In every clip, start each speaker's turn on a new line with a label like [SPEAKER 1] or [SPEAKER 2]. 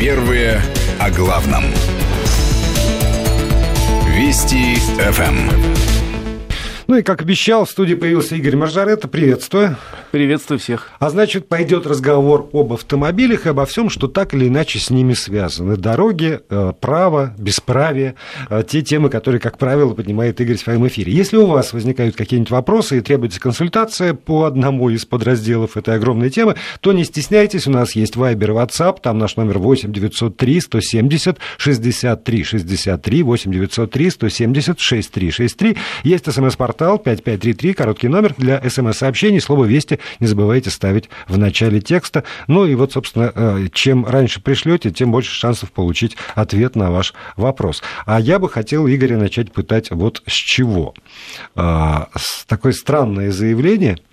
[SPEAKER 1] Первые о главном. Вести ФМ.
[SPEAKER 2] Ну и, как обещал, в студии появился Игорь Маржарета. Приветствую.
[SPEAKER 3] Приветствую всех.
[SPEAKER 2] А значит, пойдет разговор об автомобилях и обо всем, что так или иначе с ними связано. Дороги, э, право, бесправие, э, те темы, которые, как правило, поднимает Игорь в своем эфире. Если у вас возникают какие-нибудь вопросы и требуется консультация по одному из подразделов этой огромной темы, то не стесняйтесь, у нас есть Viber WhatsApp, там наш номер 8 903 170 63 63 8 903 170 63 63. Есть смс-портал портал 5533, короткий номер для смс-сообщений. Слово «Вести» не забывайте ставить в начале текста. Ну и вот, собственно, э, чем раньше пришлете, тем больше шансов получить ответ на ваш вопрос. А я бы хотел Игоря начать пытать вот с чего. А, такое странное заявление –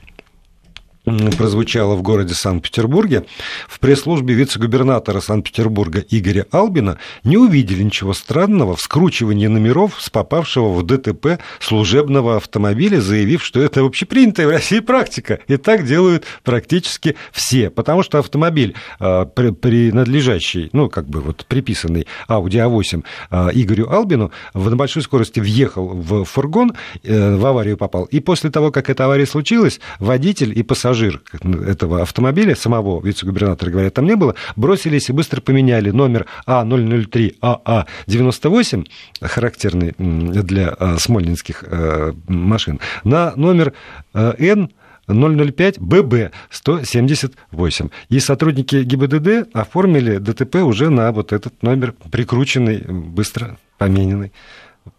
[SPEAKER 2] прозвучало в городе Санкт-Петербурге, в пресс-службе вице-губернатора Санкт-Петербурга Игоря Албина не увидели ничего странного в скручивании номеров с попавшего в ДТП служебного автомобиля, заявив, что это общепринятая в России практика. И так делают практически все. Потому что автомобиль, а, принадлежащий, ну, как бы вот приписанный Audi A8 а, Игорю Албину, на большой скорости въехал в фургон, э, в аварию попал. И после того, как эта авария случилась, водитель и пассажир пассажир этого автомобиля, самого вице-губернатора, говорят, там не было, бросились и быстро поменяли номер А003АА98, характерный для а, смольнинских э, машин, на номер э, Н 005 ББ 178. И сотрудники ГИБДД оформили ДТП уже на вот этот номер, прикрученный, быстро помененный.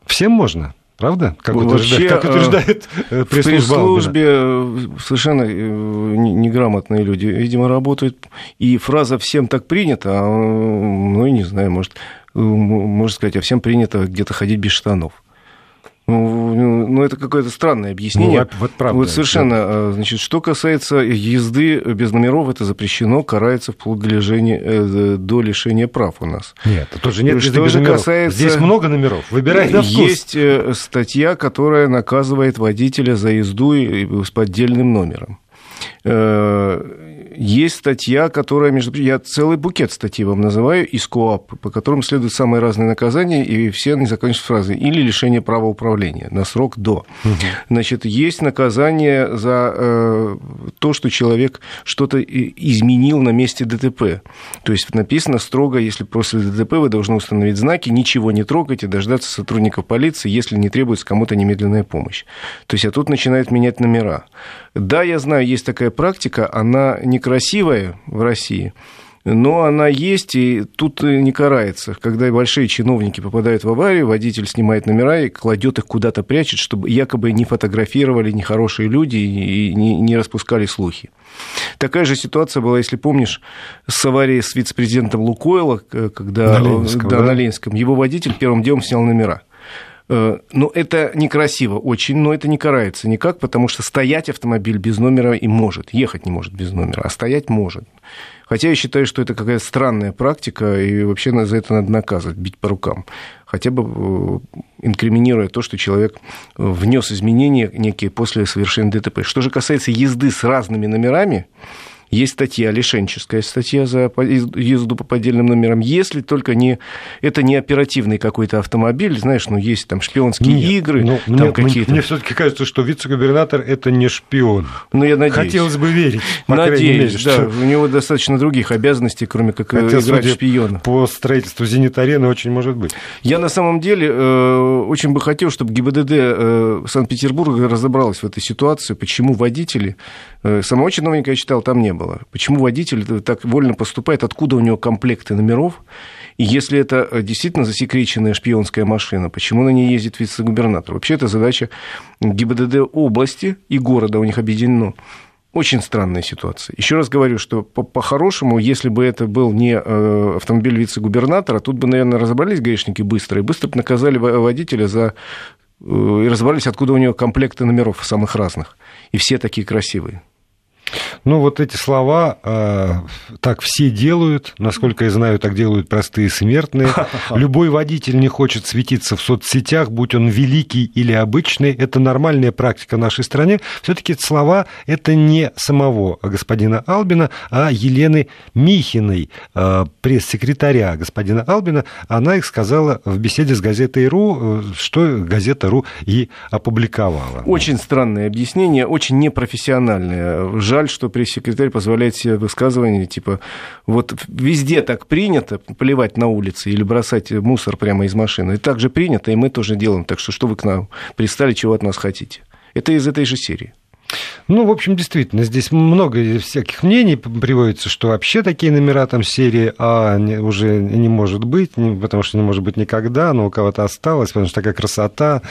[SPEAKER 2] Всем можно. Правда? Как, Вообще, как утверждает
[SPEAKER 3] э, пресс-служба. В службе э, совершенно э, неграмотные люди, видимо, работают. И фраза «всем так принято», а, ну, не знаю, может, можно сказать, а всем принято где-то ходить без штанов. Ну, ну, ну, это какое-то странное объяснение. Ну, вот, правда, вот совершенно. Да. А, значит, что касается езды без номеров, это запрещено, карается вплоть до лишения, э, до лишения прав у нас.
[SPEAKER 2] Нет, тоже нет что же номеров. касается... Здесь много номеров, выбирай на вкус.
[SPEAKER 3] Есть э, статья, которая наказывает водителя за езду с поддельным номером. Есть статья, которая, между прочим, я целый букет статей вам называю из КОАП, по которым следуют самые разные наказания, и все они заканчиваются фразой «или лишение права управления на срок до». Угу. Значит, есть наказание за э, то, что человек что-то изменил на месте ДТП. То есть написано строго, если после ДТП вы должны установить знаки, ничего не трогайте, дождаться сотрудников полиции, если не требуется кому-то немедленная помощь. То есть, а тут начинают менять номера. Да, я знаю, есть такая практика, она некрасивая в России, но она есть, и тут не карается. Когда большие чиновники попадают в аварию, водитель снимает номера и кладет их куда-то, прячет, чтобы якобы не фотографировали нехорошие люди и не, не распускали слухи. Такая же ситуация была, если помнишь, с аварией с вице-президентом Лукойла, когда на Ленинском, да, да? на Ленинском. Его водитель первым делом снял номера. Э, ну, это некрасиво очень, но это не карается никак, потому что стоять автомобиль без номера и может, ехать не может без номера, а стоять может. Хотя я считаю, что это какая-то странная практика, и вообще за это надо наказывать, бить по рукам. Хотя бы э, инкриминируя то, что человек внес изменения некие после совершения ДТП. Что же касается езды с разными номерами, есть статья, лишенческая статья за езду по поддельным номерам. Если только не, это не оперативный какой-то автомобиль, знаешь, ну, есть там шпионские Нет, игры, ну, там
[SPEAKER 2] мне, какие-то... Мне все таки кажется, что вице-губернатор – это не шпион.
[SPEAKER 3] Ну, я надеюсь.
[SPEAKER 2] Хотелось бы верить,
[SPEAKER 3] по Надеюсь, мере, да. Что... У него достаточно других обязанностей, кроме как Хотя, играть шпиона.
[SPEAKER 2] по строительству «Зенит-арены» очень может быть.
[SPEAKER 3] Я на самом деле э, очень бы хотел, чтобы ГИБДД э, Санкт-Петербурга разобралась в этой ситуации, почему водители... Э, самого чиновника я читал, там не было. Почему водитель так вольно поступает, откуда у него комплекты номеров, и если это э, действительно засекреченная шпионская машина, почему на ней ездит вице-губернатор? Вообще, это задача ГИБДД области и города у них объединено. Очень странная ситуация. Еще раз говорю, что по-хорошему, если бы это был не э, автомобиль вице-губернатора, тут бы, наверное, разобрались гаишники быстро и быстро бы наказали водителя за э, и разобрались, откуда у него комплекты номеров самых разных. И все такие красивые.
[SPEAKER 2] Ну, вот эти слова э, так все делают, насколько я знаю, так делают простые смертные. Любой водитель не хочет светиться в соцсетях, будь он великий или обычный. Это нормальная практика в нашей стране. Все-таки слова это не самого господина Албина, а Елены Михиной, э, пресс-секретаря господина Албина. Она их сказала в беседе с газетой РУ, э, что газета РУ и опубликовала.
[SPEAKER 3] Очень странное объяснение, очень непрофессиональное. Жаль, что пресс-секретарь позволяет себе высказывания, типа, вот везде так принято поливать на улице или бросать мусор прямо из машины. И так же принято, и мы тоже делаем. Так что что вы к нам пристали, чего от нас хотите? Это из этой же серии.
[SPEAKER 2] Ну, в общем, действительно, здесь много всяких мнений приводится, что вообще такие номера там серии А уже не может быть, потому что не может быть никогда, но у кого-то осталось, потому что такая красота.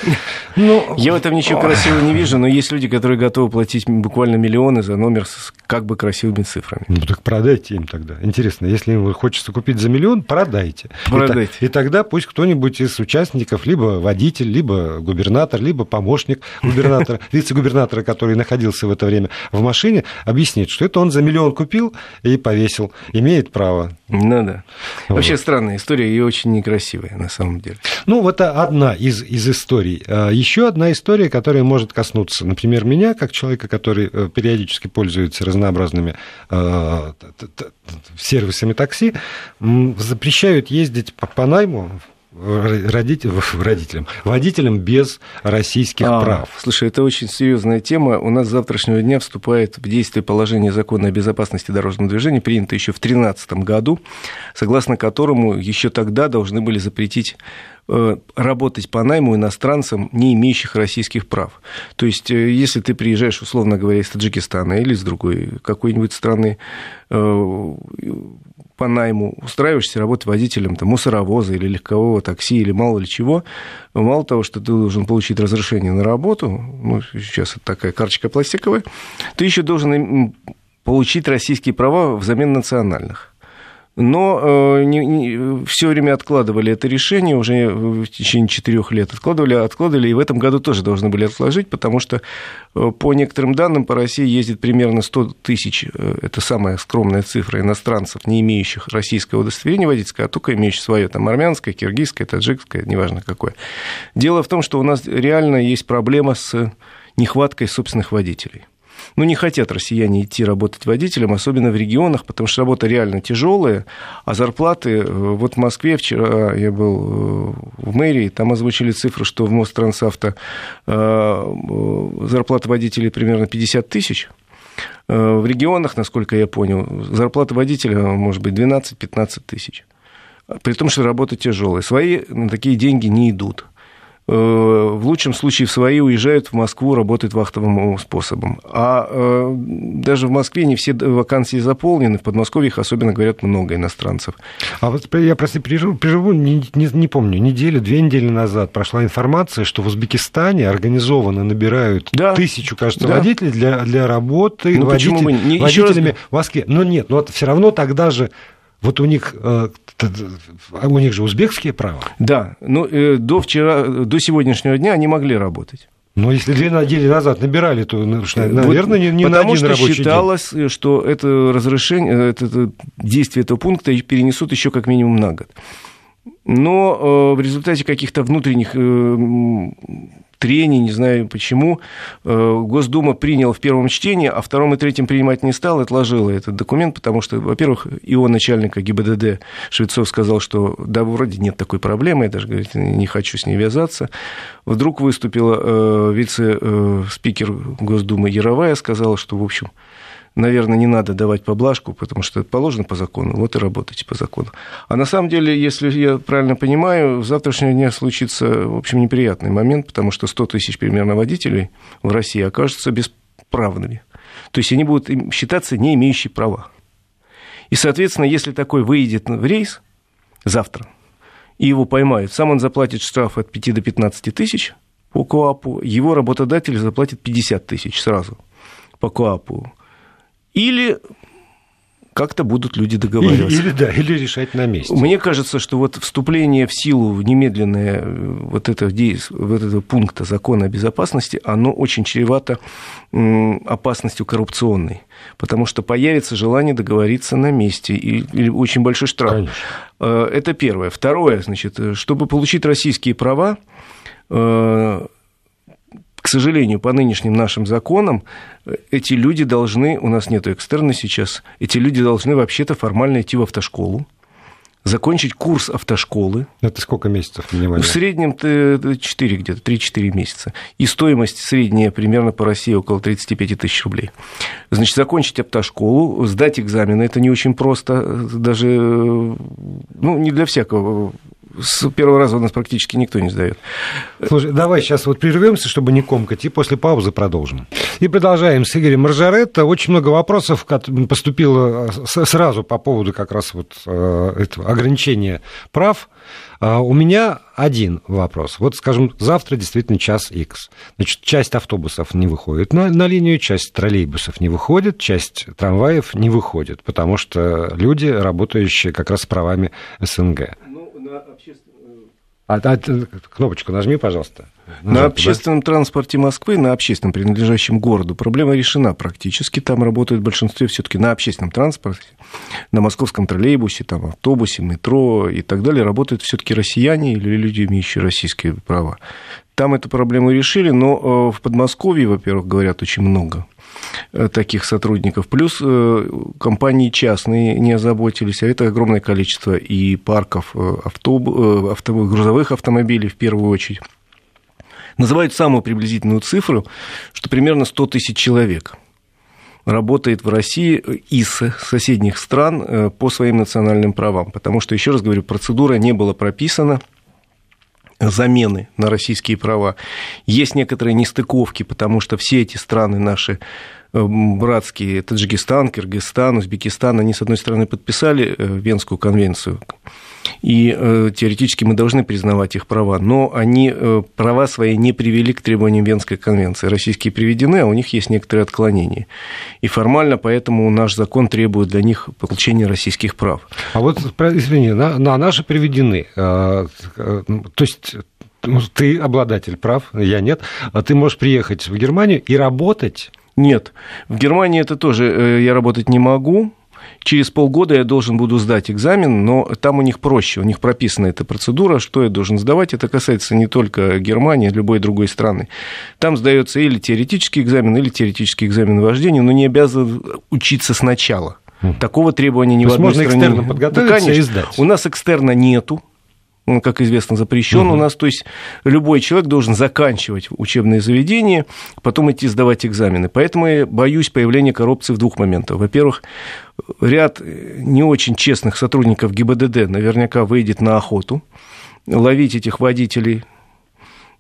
[SPEAKER 3] Ну... Я в этом ничего красивого не вижу, но есть люди, которые готовы платить буквально миллионы за номер с как бы красивыми цифрами.
[SPEAKER 2] Ну, так продайте им тогда. Интересно, если им хочется купить за миллион, продайте.
[SPEAKER 3] Продайте.
[SPEAKER 2] И, и тогда пусть кто-нибудь из участников, либо водитель, либо губернатор, либо помощник губернатора, вице-губернатора, который находился в это время в машине, объяснит, что это он за миллион купил и повесил, имеет право.
[SPEAKER 3] Ну да. Вот. Вообще странная история и очень некрасивая на самом деле.
[SPEAKER 2] Ну, вот одна из, из историй. А, Еще одна история, которая может коснуться, например, меня, как человека, который э, периодически пользуется разнообразными а, сервисами такси, запрещают ездить по найму родителям, родителям, водителям без российских а, прав.
[SPEAKER 3] Слушай, это очень серьезная тема. У нас с завтрашнего дня вступает в действие положение закона о безопасности дорожного движения, принято еще в 2013 году, согласно которому еще тогда должны были запретить э, работать по найму иностранцам, не имеющих российских прав. То есть, э, если ты приезжаешь, условно говоря, из Таджикистана или из другой какой-нибудь страны, э, по найму устраиваешься работать водителем там, мусоровоза или легкового такси или мало ли чего, мало того, что ты должен получить разрешение на работу, ну, сейчас это такая карточка пластиковая, ты еще должен получить российские права взамен национальных но э, не, не, все время откладывали это решение, уже в течение четырех лет откладывали, откладывали, и в этом году тоже должны были отложить, потому что э, по некоторым данным по России ездит примерно 100 тысяч, э, это самая скромная цифра иностранцев, не имеющих российского удостоверения водительского, а только имеющих свое, там, армянское, киргизское, таджикское, неважно какое. Дело в том, что у нас реально есть проблема с нехваткой собственных водителей ну, не хотят россияне идти работать водителем, особенно в регионах, потому что работа реально тяжелая, а зарплаты... Э, вот в Москве вчера я был э, в мэрии, там озвучили цифру, что в Мострансавто э, зарплата водителей примерно 50 тысяч, в регионах, насколько я понял, зарплата водителя может быть 12-15 тысяч. При том, что работа тяжелая. Свои на такие деньги не идут. Э, в лучшем случае в свои уезжают в Москву, работают вахтовым способом. А э, даже в Москве не все вакансии заполнены, в Подмосковье их особенно, говорят, много иностранцев.
[SPEAKER 2] А вот я просто переживу, переживу не, не, не помню, неделю, две недели назад прошла информация, что в Узбекистане организованно набирают да. тысячу, кажется, да. водителей для, для работы ну, водитель, не, водителями раз... в Москве. Но нет, но все равно тогда же вот у них, э, у них же узбекские права.
[SPEAKER 3] Да, ну э, до вчера, до сегодняшнего дня они могли работать.
[SPEAKER 2] Но если две недели назад набирали, то, ну, наверное, не, не
[SPEAKER 3] Потому
[SPEAKER 2] на один
[SPEAKER 3] что
[SPEAKER 2] рабочий
[SPEAKER 3] считалось,
[SPEAKER 2] день.
[SPEAKER 3] что это разрешение, это, это действие этого пункта перенесут еще как минимум на год. Но э, в результате каких-то внутренних трений, не знаю почему. Э, Госдума приняла в первом чтении, а втором и третьем принимать не стал, отложила этот документ, потому что, во-первых, его начальника ГИБДД Швецов сказал, что да, вроде нет такой проблемы, я даже говорит, не хочу с ней вязаться. Вдруг выступила э, вице-спикер Госдумы Яровая, сказала, что, в общем, наверное, не надо давать поблажку, потому что это положено по закону, вот и работайте по закону. А на самом деле, если я правильно понимаю, с завтрашнего дня случится, в общем, неприятный момент, потому что 100 тысяч примерно водителей в России окажутся бесправными. То есть они будут считаться не имеющие права. И, соответственно, если такой выйдет в рейс завтра, и его поймают, сам он заплатит штраф от 5 до 15 тысяч по КОАПу, его работодатель заплатит 50 тысяч сразу по КОАПу. Или как-то будут люди договариваться.
[SPEAKER 2] Или, или, да, или решать на месте.
[SPEAKER 3] Мне кажется, что вот вступление в силу немедленное э, вот этого, вот этого пункта закона о безопасности, оно очень чревато опасностью коррупционной, потому что появится желание договориться на месте или очень большой штраф. Конечно. Э, это первое. Второе, значит, э, чтобы получить российские права, к сожалению, по нынешним нашим законам, эти люди должны, у нас нет экстерна сейчас, эти люди должны вообще-то формально идти в автошколу, закончить курс автошколы.
[SPEAKER 2] Это сколько месяцев минимально?
[SPEAKER 3] В среднем 4 где-то, 3-4 месяца. И стоимость средняя примерно по России около 35 тысяч рублей. Значит, закончить автошколу, сдать экзамены, это не очень просто, даже, ну, не для всякого с первого раза у нас практически никто не сдает.
[SPEAKER 2] Слушай, давай сейчас вот прервемся, чтобы не комкать, и после паузы продолжим. И продолжаем с Игорем Маржаретто. Очень много вопросов поступило э, сразу по поводу как раз вот э, этого ограничения прав. А у меня один вопрос. Вот, скажем, завтра действительно час X. Значит, часть автобусов не выходит на, на линию, часть троллейбусов не выходит, часть трамваев не выходит, потому что люди, работающие как раз с правами СНГ. А, а, кнопочку нажми, пожалуйста.
[SPEAKER 3] Нажал, на общественном да? транспорте Москвы, на общественном, принадлежащем городу, проблема решена практически. Там работают в большинстве все-таки на общественном транспорте, на московском троллейбусе, там, автобусе, метро и так далее. Работают все-таки россияне или люди, имеющие российские права. Там эту проблему решили, но э, в Подмосковье, во-первых, говорят очень много Э, таких сотрудников. Плюс э, компании частные не озаботились, а это огромное количество и парков э, автобус, авто, грузовых автомобилей в первую очередь. Называют самую приблизительную цифру, что примерно 100 тысяч человек работает в России из соседних стран по своим национальным правам. Потому что, еще раз говорю, процедура не была прописана, замены на российские права. Есть некоторые нестыковки, потому что все эти страны наши э, братские, Таджикистан, Кыргызстан, Узбекистан, они, с одной стороны, подписали э, Венскую конвенцию, и э, теоретически мы должны признавать их права, но они права свои не привели к требованиям Венской конвенции. Российские приведены, а у них есть некоторые отклонения. И формально поэтому наш закон требует для них получения российских прав.
[SPEAKER 2] А вот, извини, на, на наши приведены. То есть ты обладатель прав, я нет, а ты можешь приехать в Германию и работать?
[SPEAKER 3] Нет, в Германии это тоже э, я работать не могу, Через полгода я должен буду сдать экзамен, но там у них проще, у них прописана эта процедура, что я должен сдавать. Это касается не только Германии, любой другой страны. Там сдается или теоретический экзамен, или теоретический экзамен вождения, но не обязан учиться сначала. Такого требования ни То в одной
[SPEAKER 2] можно
[SPEAKER 3] стране.
[SPEAKER 2] экстерно подготовиться да, конечно. и сдать.
[SPEAKER 3] У нас экстерна нету, он, как известно, запрещен угу. у нас. То есть любой человек должен заканчивать учебное заведение, потом идти сдавать экзамены. Поэтому я боюсь появления коррупции в двух моментах. Во-первых, ряд не очень честных сотрудников ГИБДД наверняка выйдет на охоту ловить этих водителей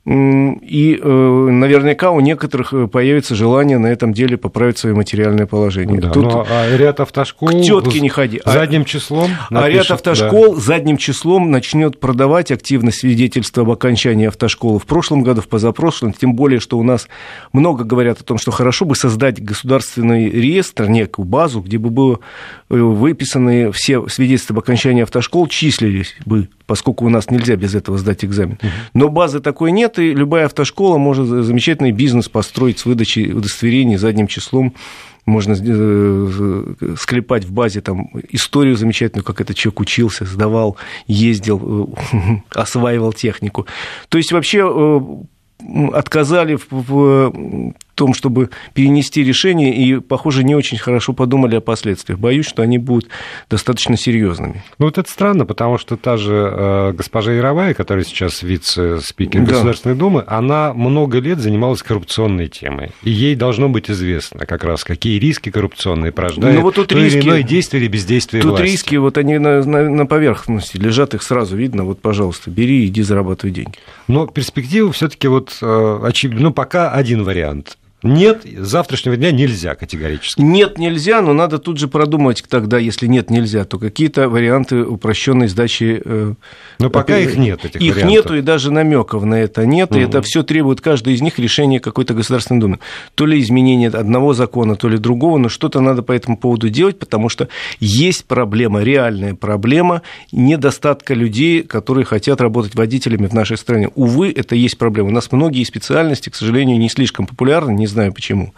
[SPEAKER 3] и э, наверняка у некоторых э, появится желание на этом деле поправить свое материальное положение.
[SPEAKER 2] Да, Тут ну, а ряд автошкол
[SPEAKER 3] к тетке не ходи.
[SPEAKER 2] А задним числом
[SPEAKER 3] напишет, А ряд автошкол да. задним числом начнет продавать активно свидетельство об окончании автошколы в прошлом году, в позапрошлом. Тем более, что у нас много говорят о том, что хорошо бы создать государственный реестр, некую базу, где бы было э, выписаны все свидетельства об окончании автошкол, числились бы поскольку у нас нельзя без этого сдать экзамен. Но базы такой нет, и любая автошкола может замечательный бизнес построить с выдачей удостоверений задним числом можно э, склепать в базе там историю замечательную, как этот человек учился, сдавал, ездил, э, осваивал технику. То есть вообще э, отказали в, в том, чтобы перенести решение, и, похоже, не очень хорошо подумали о последствиях. Боюсь, что они будут достаточно серьезными.
[SPEAKER 2] Ну, вот это странно, потому что та же э, госпожа Яровая, которая сейчас вице-спикер да. Государственной Думы, она много лет занималась коррупционной темой. И ей должно быть известно как раз, какие риски коррупционные порождают ну, вот тут то риски, или иное действие или бездействие
[SPEAKER 3] тут
[SPEAKER 2] власти.
[SPEAKER 3] Тут риски, вот они на, на, на поверхности лежат, их сразу видно. Вот, пожалуйста, бери, иди зарабатывай деньги.
[SPEAKER 2] Но перспектива все таки вот, э, очевидно, ну, пока один вариант – нет, с завтрашнего дня нельзя категорически.
[SPEAKER 3] Нет, нельзя, но надо тут же продумать тогда, если нет, нельзя, то какие-то варианты упрощенной сдачи.
[SPEAKER 2] Э, но пока их нет, этих
[SPEAKER 3] Их вариантов. нету, и даже намеков на это нет, угу. и это все требует каждый из них решения какой-то Государственной Думы. То ли изменение одного закона, то ли другого, но что-то надо по этому поводу делать, потому что есть проблема, реальная проблема недостатка людей, которые хотят работать водителями в нашей стране. Увы, это есть проблема. У нас многие специальности, к сожалению, не слишком популярны, не знаю почему.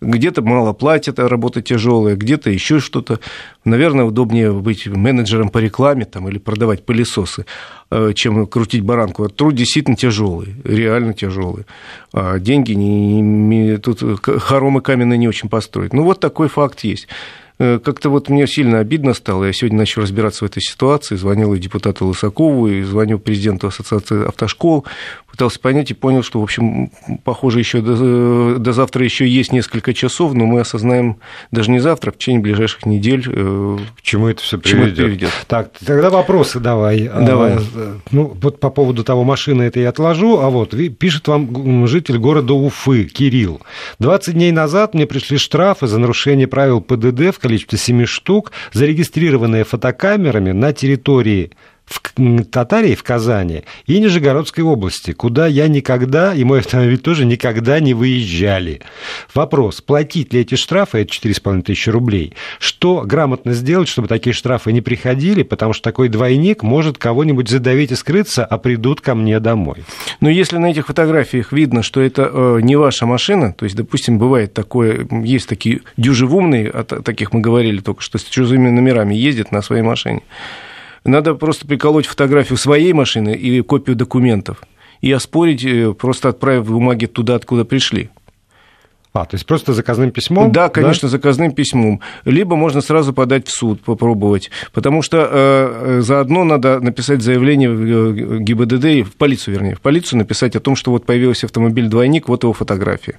[SPEAKER 3] Где-то мало платят, а работа тяжелая, где-то еще что-то. Наверное, удобнее быть менеджером по рекламе там, или продавать пылесосы, э, чем крутить баранку. Труд действительно тяжелый, реально тяжелый. А деньги не, не, тут хоромы каменные не очень построить. Ну, вот такой факт есть. Э, как-то вот мне сильно обидно стало. Я сегодня начал разбираться в этой ситуации. Звонил и депутату Лысакову, и звонил президенту Ассоциации автошкол. Пытался понять и понял, что, в общем, похоже, еще до, до завтра еще есть несколько часов, но мы осознаем даже не завтра, а в течение ближайших недель.
[SPEAKER 2] Э, к чему это все приведет. приведет. Так, тогда вопросы давай.
[SPEAKER 3] А, давай.
[SPEAKER 2] Ну, вот по поводу того машины это я отложу, а вот пишет вам житель города Уфы, Кирилл. 20 дней назад мне пришли штрафы за нарушение правил ПДД в количестве 7 штук, зарегистрированные фотокамерами на территории в Татарии, в Казани и Нижегородской области, куда я никогда, и мой автомобиль тоже никогда не выезжали. Вопрос, платить ли эти штрафы, это 4,5 тысячи рублей, что грамотно сделать, чтобы такие штрафы не приходили, потому что такой двойник может кого-нибудь задавить и скрыться, а придут ко мне домой.
[SPEAKER 3] Но если на этих фотографиях видно, что это э, не ваша машина, то есть, допустим, бывает такое, есть такие дюжевумные, о таких мы говорили только что, с чужими номерами ездят на своей машине, надо просто приколоть фотографию своей машины и копию документов и оспорить, э, просто отправив бумаги туда, откуда пришли.
[SPEAKER 2] А, то есть просто заказным письмом?
[SPEAKER 3] Да, конечно, да? заказным письмом. Либо можно сразу подать в суд, попробовать. Потому что э, э заодно надо написать заявление в э, ГИБДД, в полицию, вернее, в полицию написать о том, что вот появился автомобиль-двойник, вот его фотография.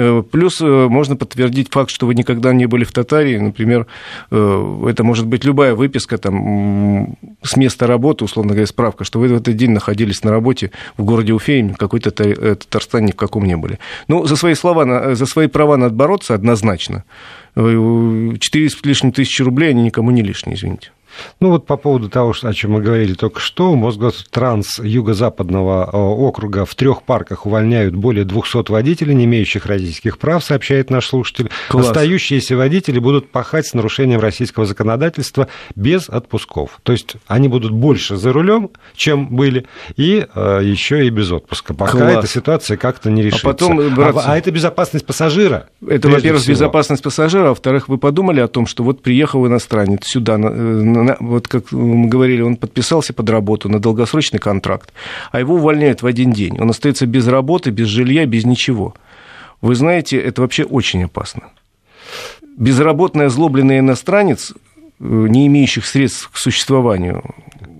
[SPEAKER 3] Э, плюс э, можно подтвердить факт, что вы никогда не были в Татарии. Например, э, это может быть любая выписка там, с места работы, условно говоря, справка, что вы в этот день находились на работе в городе Уфе, какой-то Татарстане ни в каком не были. Ну, за свои слова, за свои права надо бороться однозначно. Четыре с лишним тысячи рублей, они никому не лишние, извините.
[SPEAKER 2] Ну вот по поводу того, о чем мы говорили только что, Мосгостранс Юго-Западного э, округа в трех парках увольняют более 200 водителей, не имеющих родительских прав, сообщает наш слушатель. Класс. Остающиеся водители будут пахать с нарушением российского законодательства без отпусков. То есть они будут больше за рулем, чем были, и э, еще и без отпуска. Пока Класс. эта ситуация как-то не решится.
[SPEAKER 3] А, потом, братцы,
[SPEAKER 2] а, а это безопасность пассажира.
[SPEAKER 3] Это, во-первых, всего. безопасность пассажира, а во-вторых, вы подумали о том, что вот приехал иностранец сюда, на, вот как мы говорили, он подписался под работу на долгосрочный контракт, а его увольняют в один день. Он остается без работы, без жилья, без ничего. Вы знаете, это вообще очень опасно. Безработный озлобленный иностранец, э, не имеющих средств к существованию,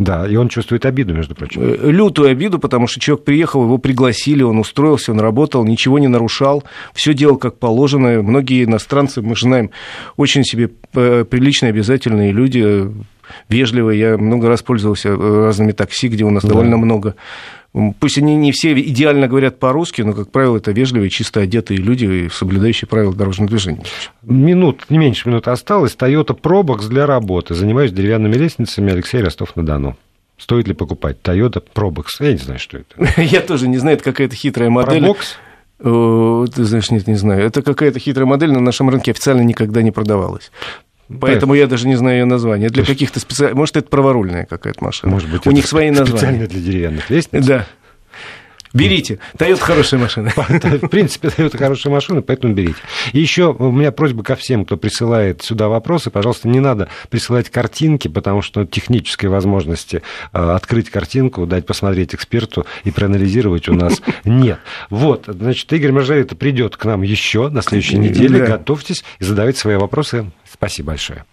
[SPEAKER 2] да, и он чувствует обиду, между прочим.
[SPEAKER 3] Э, лютую обиду, потому что человек приехал, его пригласили, он устроился, он работал, ничего не нарушал, все делал как положено. Многие иностранцы, мы же знаем, очень себе э, приличные, обязательные люди, вежливые. Я много раз пользовался э, разными такси, где у нас да. довольно много Пусть они не все идеально говорят по-русски, но, как правило, это вежливые, чисто одетые люди, соблюдающие правила дорожного движения.
[SPEAKER 2] Минут, не меньше минуты осталось. Toyota Probox для работы. Занимаюсь деревянными лестницами. Алексей Ростов-на-Дону. Стоит ли покупать Toyota Probox? Я не знаю, что это.
[SPEAKER 3] Я тоже не знаю, это какая-то хитрая модель. Probox? Ты знаешь, нет, не знаю. Это какая-то хитрая модель, на нашем рынке официально никогда не продавалась. Поэтому я даже не знаю ее название. Для каких-то специальных... Может, это праворульная какая-то машина.
[SPEAKER 2] Может быть,
[SPEAKER 3] У них свои названия.
[SPEAKER 2] Специально для деревянных лестниц.
[SPEAKER 3] Да. Берите. Toyota хорошая машина.
[SPEAKER 2] В принципе, Toyota хорошая машина, поэтому берите. И еще у меня просьба ко всем, кто присылает сюда вопросы, пожалуйста, не надо присылать картинки, потому что технической возможности э, открыть картинку, дать посмотреть эксперту и проанализировать у нас нет. Вот, значит, Игорь Маржавета придет к нам еще на следующей неделе. Готовьтесь и задавайте свои вопросы. Спасибо большое.